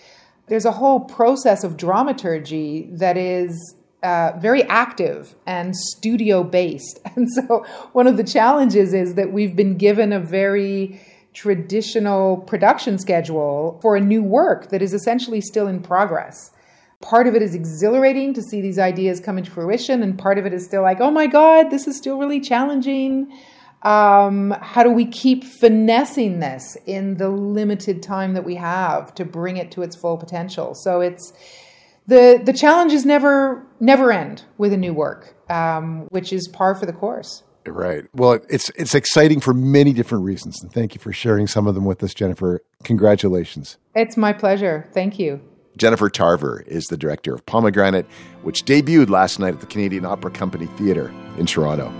S9: There's a whole process of dramaturgy that is uh, very active and studio based. And so, one of the challenges is that we've been given a very traditional production schedule for a new work that is essentially still in progress. Part of it is exhilarating to see these ideas come into fruition, and part of it is still like, oh my God, this is still really challenging. Um, how do we keep finessing this in the limited time that we have to bring it to its full potential? So it's the the challenges never never end with a new work, um, which is par for the course.
S3: Right. Well, it's it's exciting for many different reasons, and thank you for sharing some of them with us, Jennifer. Congratulations.
S9: It's my pleasure. Thank you.
S3: Jennifer Tarver is the director of Pomegranate, which debuted last night at the Canadian Opera Company Theatre in Toronto.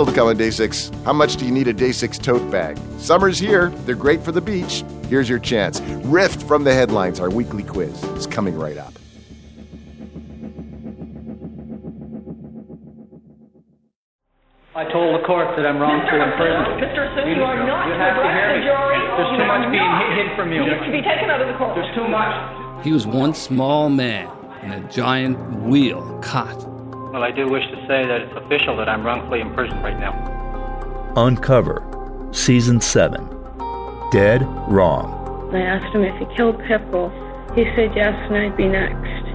S3: Still to come on day six. How much do you need a day six tote bag? Summer's here. They're great for the beach. Here's your chance. Riff from the headlines, our weekly quiz, is coming right up.
S21: I told the court that I'm wrongfully imprisoned.
S22: Mr. Sue, you are not
S21: You have to hear me. There's too much being hid, hid from you.
S22: You need to be taken out of the court.
S21: There's too much.
S23: He was one small man in a giant wheel caught.
S21: Well, I do wish to say that it's official that I'm wrongfully imprisoned right now.
S24: Uncover, Season 7 Dead Wrong.
S25: I asked him if he killed Pipple. He said yes, and I'd be next.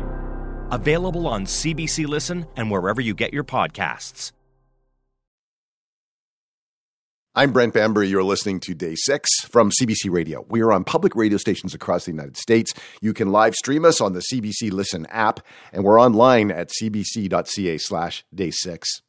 S2: Available on CBC Listen and wherever you get your podcasts.
S3: I'm Brent Bambury. You're listening to Day 6 from CBC Radio. We are on public radio stations across the United States. You can live stream us on the CBC Listen app, and we're online at cbc.ca slash day 6.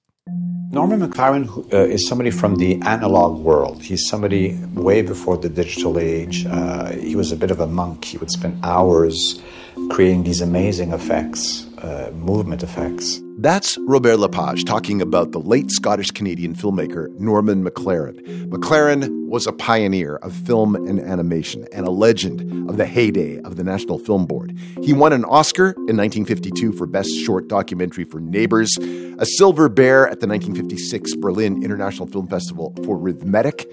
S10: Norman McLaren uh, is somebody from the analog world. He's somebody way before the digital age. Uh, he was a bit of a monk. He would spend hours creating these amazing effects, uh, movement effects.
S3: That's Robert Lepage talking about the late Scottish Canadian filmmaker Norman McLaren. McLaren was a pioneer of film and animation and a legend of the heyday of the National Film Board. He won an Oscar in 1952 for Best Short Documentary for Neighbors, a Silver Bear at the 1956 Berlin International Film Festival for Rythmetic,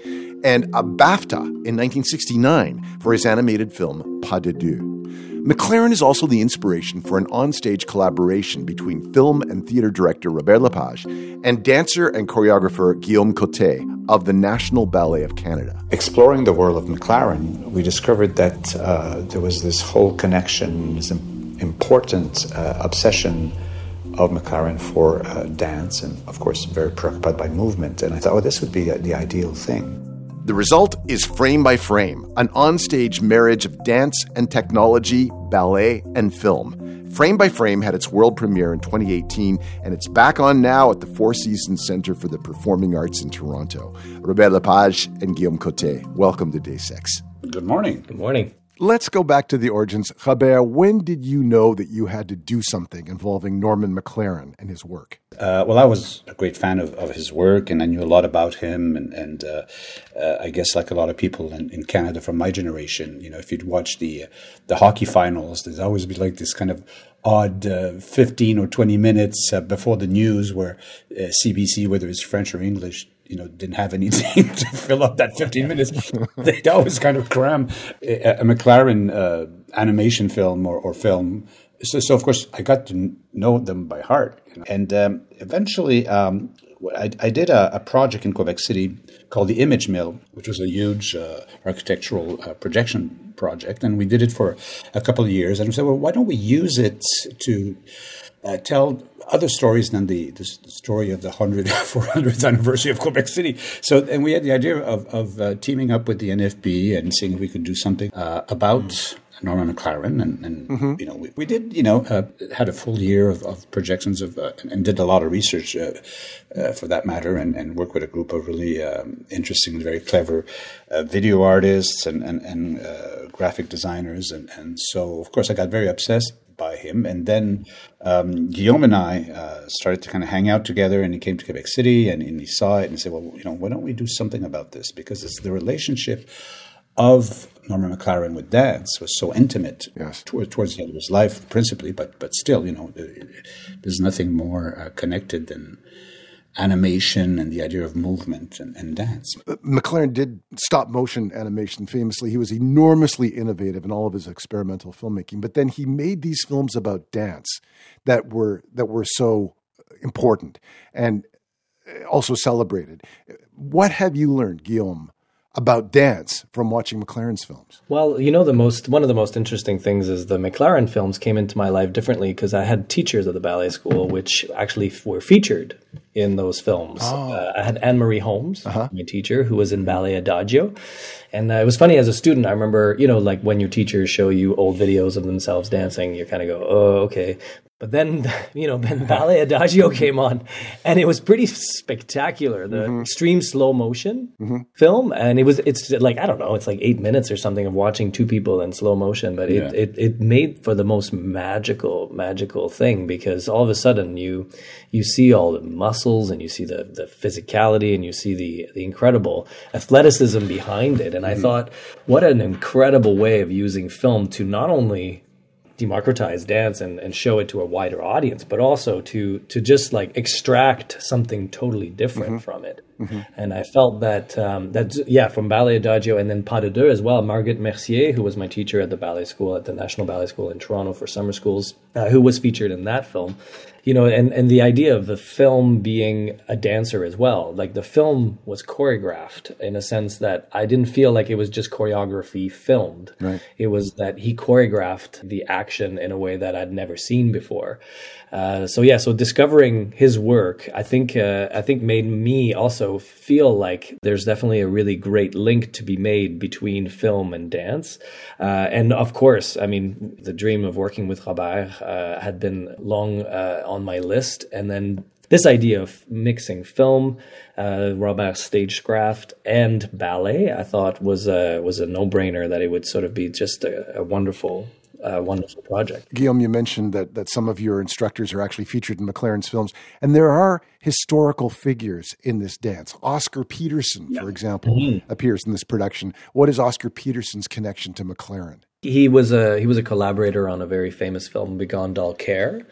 S3: and a BAFTA in 1969 for his animated film Pas de Deux. McLaren is also the inspiration for an onstage collaboration between film and theater director Robert Lepage and dancer and choreographer Guillaume Côté of the National Ballet of Canada.
S10: Exploring the world of McLaren, we discovered that uh, there was this whole connection, this important uh, obsession of McLaren for uh, dance, and of course, very preoccupied by movement. And I thought, oh, this would be the ideal thing.
S3: The result is Frame by Frame, an onstage marriage of dance and technology, ballet, and film. Frame by Frame had its world premiere in 2018, and it's back on now at the Four Seasons Centre for the Performing Arts in Toronto. Robert Lepage and Guillaume Côté, welcome to Day 6.
S10: Good morning.
S23: Good morning.
S3: Let's go back to the origins. Robert, when did you know that you had to do something involving Norman McLaren and his work?
S10: Uh, well, I was a great fan of, of his work, and I knew a lot about him. And, and uh, uh, I guess, like a lot of people in, in, Canada from my generation, you know, if you'd watch the the hockey finals, there's always be like this kind of odd uh, 15 or 20 minutes uh, before the news where CBC, uh, whether it's French or English, you know, didn't have anything to fill up that 15 minutes. They'd always kind of cram a, a McLaren uh, animation film or, or film. So, so, of course, I got to know them by heart. You know? And um, eventually, um, I, I, did a, a, project in Quebec City called the Image Mill, which was a huge uh, architectural uh, projection project. And we did it for a couple of years. And we said, well, why don't we use it to uh, tell other stories than the, the story of the 100, 400th anniversary of Quebec City. So, and we had the idea of, of uh, teaming up with the NFB and seeing if we could do something uh, about mm. Norman McLaren. And, and mm-hmm. you know, we, we, did, you know, uh, had a full year of, of projections of, uh, and did a lot of research uh, uh, for that matter and, and worked with a group of really um, interesting, very clever video artists and, and, and graphic designers. And, and so, of course, I got very obsessed by him. And then um, Guillaume and I uh, started to kind of hang out together, and he came to Quebec City, and, and he saw it, and said, "Well, you know, why don't we do something about this? Because it's the relationship of Norman McLaren with dance was so intimate
S3: yes.
S10: towards, towards the end of his life, principally, but but still, you know, there's nothing more uh, connected than animation and the idea of movement and, and dance.
S3: Uh, McLaren did stop motion animation famously. He was enormously innovative in all of his experimental filmmaking, but then he made these films about dance that were that were so important and uh, also celebrated. What have you learned, Guillaume, about dance from watching McLaren's films?
S26: Well, you know, the most one of the most interesting things is the McLaren films came into my life differently because I had teachers at the ballet school which actually f- were featured in those films.
S3: Oh.
S26: Uh, I had Anna Marie Holmes, my teacher, who was in Ballet Adagio. And uh, it was funny as a student. I remember, you know, like when your teachers show you old videos of themselves dancing, you kind of go, oh, okay. But then, you know, Ben Ballet Adagio came on, and it was pretty spectacular. The
S3: Mm-hmm.
S26: extreme slow motion film, and it was it's like I don't know, it's like eight minutes or something of watching two people in slow motion, but it
S10: Yeah.
S26: it, it made for the most magical magical thing because all of a sudden you you see all the muscles and you see the the physicality and you see the the incredible athleticism behind it, and I thought, what an incredible way of using film to not only democratize dance and, and show it to a wider audience, but also to to just like extract something totally different from it. And I felt that um, that yeah, from Ballet Adagio and then Pas de Deux as well. Margaret Mercier, who was my teacher at the ballet school at the National Ballet School in Toronto for summer schools, uh, who was featured in that film. You know, and, and the idea of the film being a dancer as well. Like the film was choreographed in a sense that I didn't feel like it was just choreography filmed.
S3: Right.
S26: It was that he choreographed the action in a way that I'd never seen before. Uh, so yeah, so discovering his work, I think, uh, I think made me also feel like there's definitely a really great link to be made between film and dance. Uh, and of course, I mean, the dream of working with Robert uh, had been long uh, on my list, and then this idea of mixing film, Robert's stagecraft, and ballet, I thought was a was a no brainer that it would sort of be just a, a wonderful, uh, wonderful project.
S3: Guillaume, you mentioned that, that some of your instructors are actually featured in McLaren's films, and there are historical figures in this dance. Oscar Peterson, for example,
S26: Mm-hmm.
S3: appears in this production. What is Oscar Peterson's connection to McLaren?
S26: He was a he was a collaborator on a very famous film, Begone Dull Care.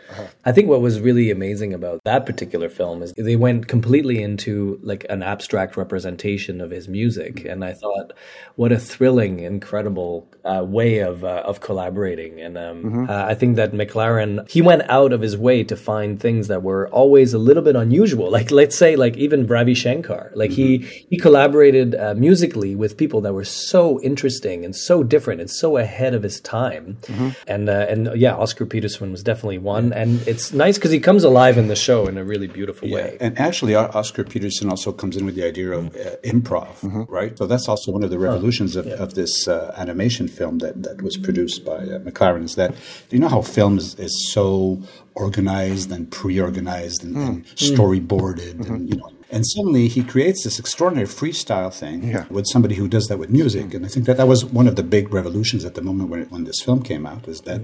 S26: I think what was really amazing about that particular film is they went completely into like an abstract representation of his music, and I thought, what a thrilling, incredible uh, way of uh, of collaborating. And um, uh, I think that McLaren he went out of his way to find things that were always a little bit unusual. Like let's say, like even Ravi Shankar, like he he collaborated uh, musically with people that were so interesting and so different and so ahead of his time. And uh, and yeah, Oscar Peterson was definitely one. And it's nice because he comes alive in the show in a really beautiful way.
S10: And actually, Oscar Peterson also comes in with the idea of uh, improv, right? So that's also one of the revolutions of, of this uh, animation film that, that was produced by uh, McLaren. Is that you know how film is, is so organized and pre-organized and, and storyboarded, and you know. And suddenly he creates this extraordinary freestyle thing with somebody who does that with music. And I think that that was one of the big revolutions at the moment when, it, when this film came out, is that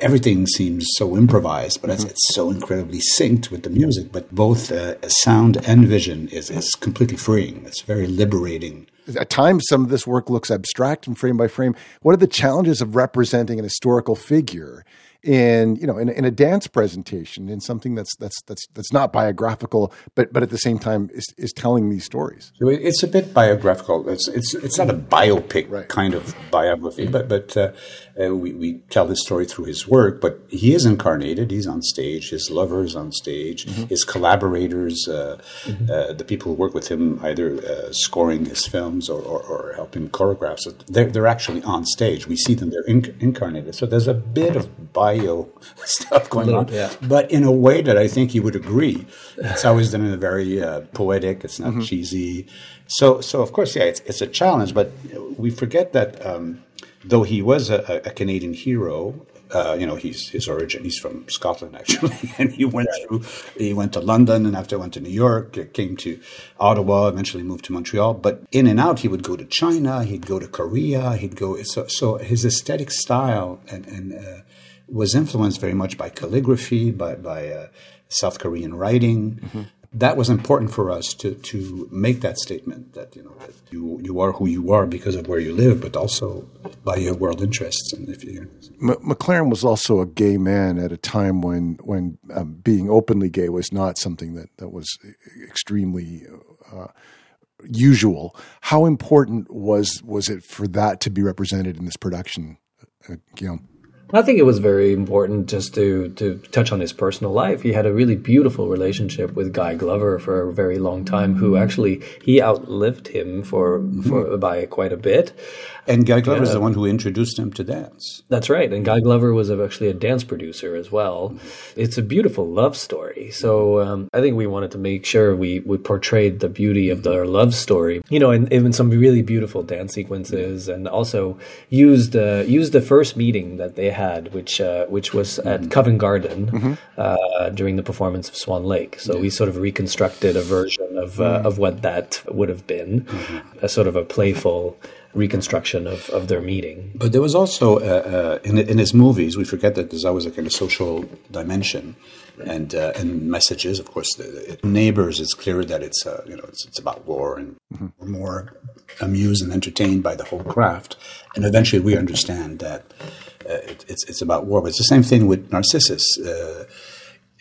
S10: everything seems so improvised, but it's, it's so incredibly synced with the music. But both uh, sound and vision is, is completely freeing. It's very liberating.
S3: At times, some of this work looks abstract and frame by frame. What are the challenges of representing an historical figure in you know in, in a dance presentation in something that's that's that's that's not biographical, but but at the same time is, is telling these stories?
S10: So it's a bit biographical. It's it's it's not a biopic kind of biography, but but uh, uh, we we tell his story through his work. But he is incarnated. He's on stage. His lover is on stage. His collaborators, uh, uh, the people who work with him, either uh, scoring his films or, or, or helping choreograph. So they're they're actually on stage. We see them. They're inc- incarnated. So there's a bit of bio stuff going
S26: Little-
S10: on,
S26: yeah.
S10: but in a way that I think you would agree. It's always done in a very uh, poetic. It's not cheesy. So, so of course, yeah, it's it's a challenge. But we forget that um, though he was a, a Canadian hero. Uh, you know, he's his origin. He's from Scotland actually, and he went through. He went to London, and after went to New York, came to Ottawa. Eventually moved to Montreal. But in and out, he would go to China. He'd go to Korea. He'd go. So, so his aesthetic style and and uh, was influenced very much by calligraphy, by by uh, South Korean writing. that was important for us to to make that statement that you know that you you are who you are because of where you live, but also by your world interests. And if you
S3: M- McLaren was also a gay man at a time when when um, being openly gay was not something that that was extremely uh, usual. How important was was it for that to be represented in this production, uh, Guillaume?
S26: I think it was very important just to to touch on his personal life. He had a really beautiful relationship with Guy Glover for a very long time, who actually he outlived him for, for mm-hmm. by quite a bit.
S10: And Guy Glover is
S26: Yeah.
S10: the one who introduced him to dance.
S26: That's right. And Guy Glover was actually a dance producer as well. It's a beautiful love story. So um, I think we wanted to make sure we, we portrayed the beauty of their love story, you know, and even some really beautiful dance sequences, and also used uh, used the first meeting that they had, which uh, which was at Covent Garden uh, during the performance of Swan Lake. So we sort of reconstructed a version of uh, of what that would have been, a sort of a playful reconstruction of, of their meeting.
S10: But there was also uh, uh, in in his movies. We forget that there's always a kind of social dimension, and uh, and messages. Of course, the, the neighbors. It's clear that it's uh, you know it's, it's about war, and we're more amused and entertained by the whole craft. And eventually, we understand that uh, it, it's it's about war. But it's the same thing with Narcissus.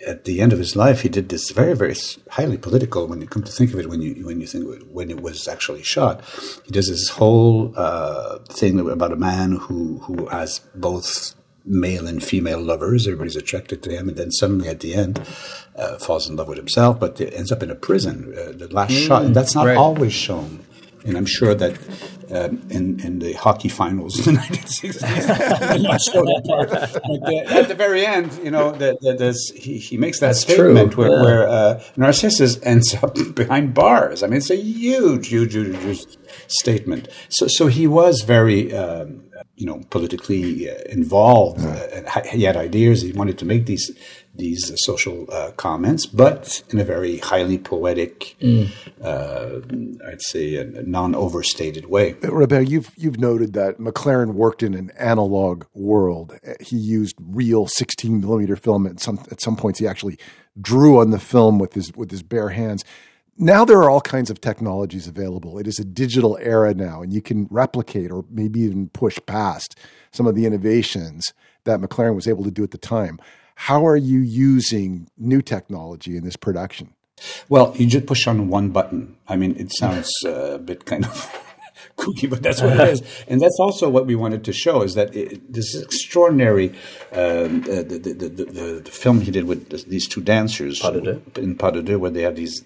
S10: At the end of his life, he did this very, very highly political. When you come to think of it, when you when you think when it was actually shot, he does this whole uh, thing about a man who who has both male and female lovers. Everybody's attracted to him, and then suddenly at the end, uh, falls in love with himself, but ends up in a prison. Uh, the last
S26: Mm,
S10: shot, and that's not
S26: right.
S10: always shown. And I'm sure that um, in in the hockey finals in the 1960s, they not show that part. But at the very end, you know, the, the, there's, he he makes that
S26: That's
S10: statement
S26: true,
S10: where,
S26: yeah.
S10: where uh, Narcissus ends up behind bars. I mean, it's a huge, huge, huge, huge statement. So so he was very. Um, you know, politically uh, involved, uh, and he had ideas. He wanted to make these these uh, social uh, comments, but in a very highly poetic,
S26: Mm.
S10: uh, I'd say, a non-overstated way.
S3: Robert, you've you've noted that McLaren worked in an analog world. He used real 16 millimeter film. At some at some points, he actually drew on the film with his with his bare hands. Now there are all kinds of technologies available. It is a digital era now, and you can replicate or maybe even push past some of the innovations that McLaren was able to do at the time. How are you using new technology in this production?
S10: Well, you just push on one button. I mean, it sounds uh, a bit kind of kooky, but that's what it is. And that's also what we wanted to show is that it, this extraordinary um, uh, the, the, the, the, the film he did with these two dancers in Pas de Deux, where they have these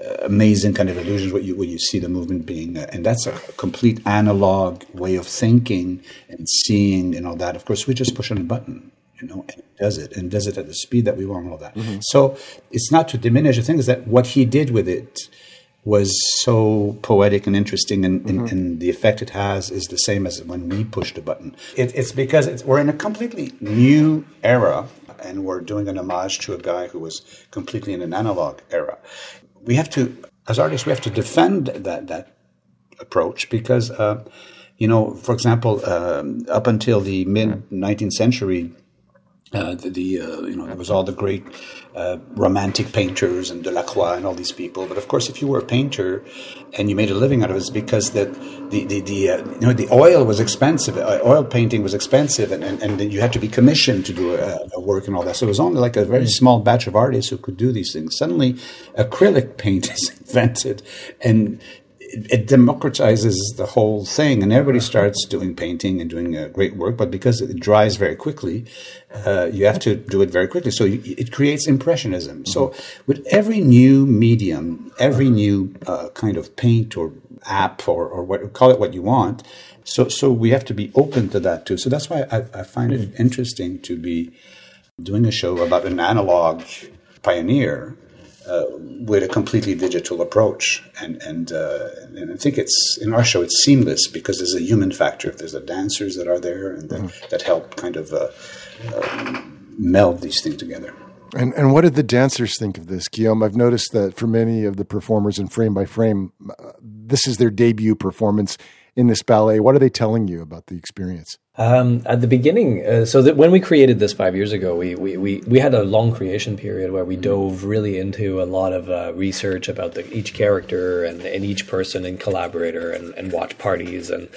S10: uh, amazing kind of illusions where you where you see the movement being, uh, and that's a complete analog way of thinking and seeing and all that. Of course, we just push on a button you know, and does it and does it at the speed that we want and all that. So it's not to diminish. The thing is that what he did with it was so poetic and interesting, and, and, and the effect it has is the same as when we push the button. It, it's because it's, we're in a completely new era, and we're doing an homage to a guy who was completely in an analog era. We have to, as artists, we have to defend that that approach because, uh, you know, for example, um, up until the mid 19th century, uh, the, the uh, you know there was all the great uh, romantic painters and Delacroix and all these people. But of course, if you were a painter and you made a living out of it, it's because that the the, the uh, you know the oil was expensive. Uh, oil painting was expensive, and, and, and you had to be commissioned to do a, a work and all that. So it was only like a very small batch of artists who could do these things. Suddenly, acrylic paint is invented, and it, democratizes the whole thing, and everybody starts doing painting and doing uh, great work. But because it dries very quickly, uh, you have to do it very quickly. So you, it creates impressionism. So with every new medium, every new uh, kind of paint or app or, or what call it what you want. So so we have to be open to that too. So that's why I, I find it interesting to be doing a show about an analog pioneer uh, with a completely digital approach. And and uh, and I think it's in our show it's seamless because there's a human factor. If there's the dancers that are there and that, that help kind of uh, um, meld these things together.
S3: And and what did the dancers think of this, Guillaume? I've noticed that for many of the performers in Frame by Frame, uh, this is their debut performance in this ballet. What are they telling you about the experience?
S26: Um, at the beginning, uh, so that when we created this five years ago, we, we, we, we had a long creation period where we dove really into a lot of uh, research about the, each character and, and each person and collaborator and, and watch parties and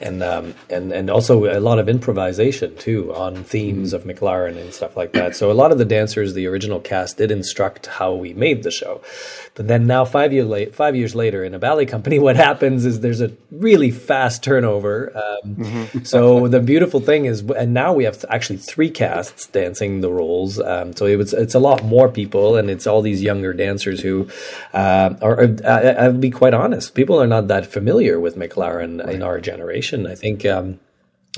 S26: and um, and and also a lot of improvisation too on themes of McLaren and stuff like that. So a lot of the dancers, the original cast, did instruct how we made the show. But then now, five year late, five years later, in a ballet company, what happens is there's a really fast turnover. Um, so the beautiful thing is, and now we have actually three casts dancing the roles. Um, so it was, it's a lot more people, and it's all these younger dancers who uh, are. I, I'll be quite honest, people are not that familiar with McLaren in our generation. I think. Um,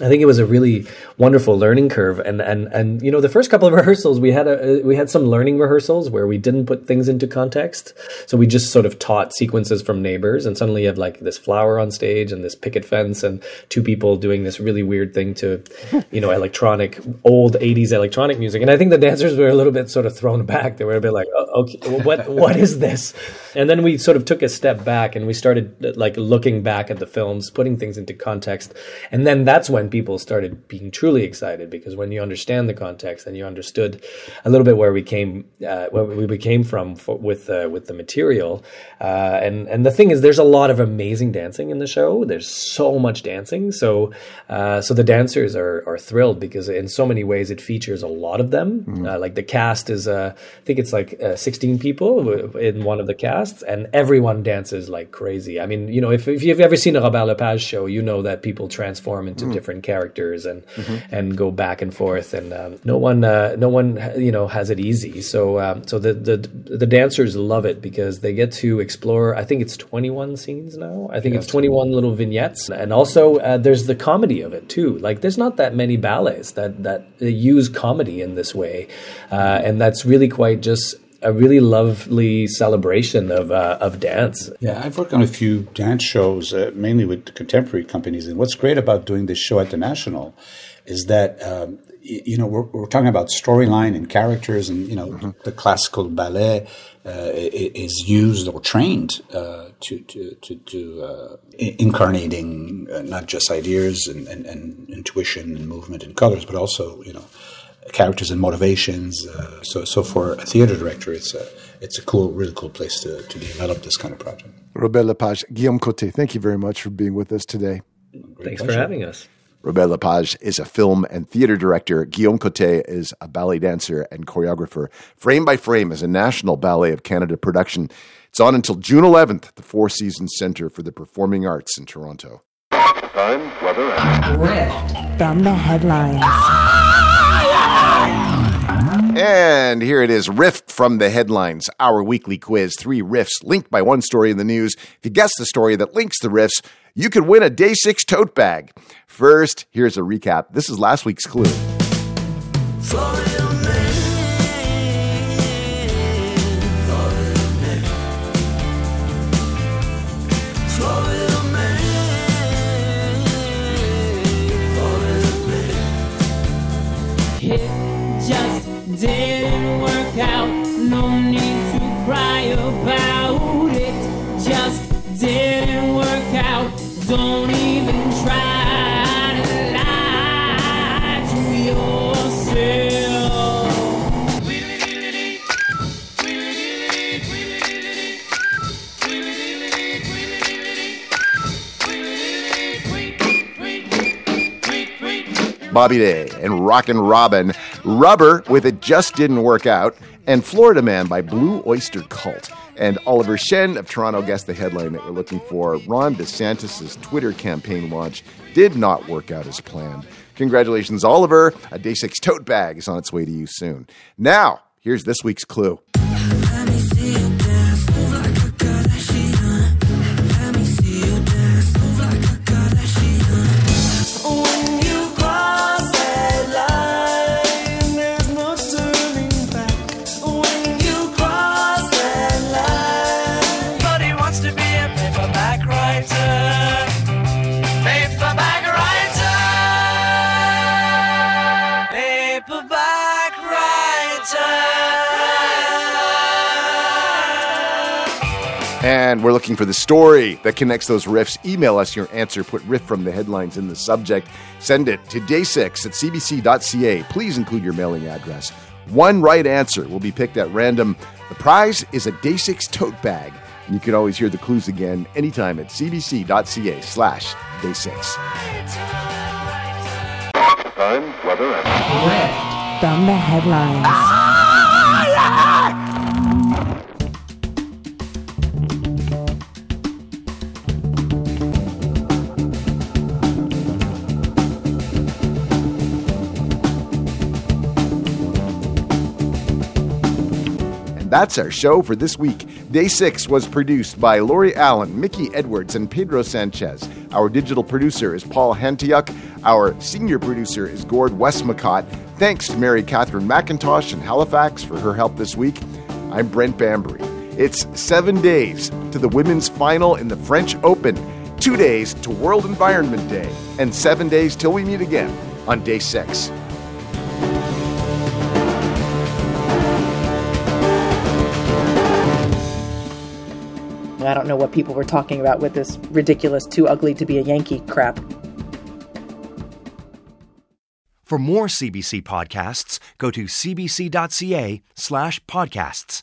S26: I think it was a really wonderful learning curve, and and and you know the first couple of rehearsals we had a uh, we had some learning rehearsals where we didn't put things into context, so we just sort of taught sequences from neighbors, and suddenly you have like this flower on stage and this picket fence and two people doing this really weird thing to, you know, electronic old '80s electronic music, and I think the dancers were a little bit sort of thrown back. They were a bit like, oh, okay, what what is this? And then we sort of took a step back and we started like looking back at the films, putting things into context, and then that's when people started being truly excited because when you understand the context and you understood a little bit where we came, uh, where we came from for, with uh, with the material, uh, and and the thing is, there's a lot of amazing dancing in the show. There's so much dancing, so uh, so the dancers are are thrilled because in so many ways it features a lot of them. Uh, like the cast is, uh, I think it's like 16 people in one of the casts, and everyone dances like crazy. I mean, you know, if if you've ever seen a Robert Lepage show, you know that people transform into
S3: Mm.
S26: different characters and
S3: Mhm.
S26: and go back and forth, and um, no one uh, no one you know has it easy. So um, so the, the the dancers love it because they get to explore. I think it's 21 scenes now. I think it's 21 little vignettes, and also uh, there's the comedy of it too. Like there's not that many ballets that that use comedy in this way, uh, and that's really quite just. A really lovely celebration of uh, of dance.
S10: Yeah, I've worked on a few dance shows, uh, mainly with contemporary companies. And what's great about doing this show at the National is that, um, y- you know, we're, we're talking about storyline and characters, and, you know, the classical ballet uh, is used or trained uh, to, to, to, to uh, i- incarnating uh, not just ideas and, and, and intuition and movement and colors, but also, you know, characters and motivations. Uh, so, so for a theater director, it's a it's a cool, really cool place to, to develop this kind of project.
S3: Robert Lepage, Guillaume Côté, thank you very much for being with us today.
S26: Thanks for having us.
S3: Robert Lepage is a film and theater director. Guillaume Côté is a ballet dancer and choreographer. Frame by Frame is a National Ballet of Canada production. It's on until June 11th at the Four Seasons Centre for the Performing Arts in Toronto. Time, weather, and
S27: From the headlines.
S3: And here it is, Riff from the headlines, our weekly quiz. Three riffs linked by one story in the news. If you guess the story that links the riffs, you could win a day six tote bag. First, here's a recap. This is last week's clue.
S28: It
S3: Bobby Day and Rockin' Robin, Rubber with It Just Didn't Work Out, and Florida Man by Blue Oyster Cult. And Oliver Shen of Toronto guessed the headline that we're looking for. Ron DeSantis' Twitter campaign launch did not work out as planned. Congratulations, Oliver. A Day 6 tote bag is on its way to you soon. Now, here's this week's clue. And we're looking for the story that connects those riffs. Email us your answer. Put riff from the headlines in the subject. Send it to day6 at cbc.ca. Please include your mailing address. One right answer will be picked at random. The prize is a Day 6 tote bag. And you can always hear the clues again anytime at cbc.ca slash day 6.
S27: Time, weather, and
S11: From the headlines.
S3: Ah, and that's our show for this week. Day 6 was produced by Lori Allen, Mickey Edwards, and Pedro Sanchez. Our digital producer is Paul Hantiuk. Our senior producer is Gord Westmacott. Thanks to Mary Catherine McIntosh in Halifax for her help this week. I'm Brent Bambury. It's seven days to the women's final in the French Open, two days to World Environment Day, and seven days till we meet again on day six.
S20: I don't know what people were talking about with this ridiculous, too ugly to be a Yankee crap.
S2: For more CBC podcasts, go to cbc.ca slash podcasts.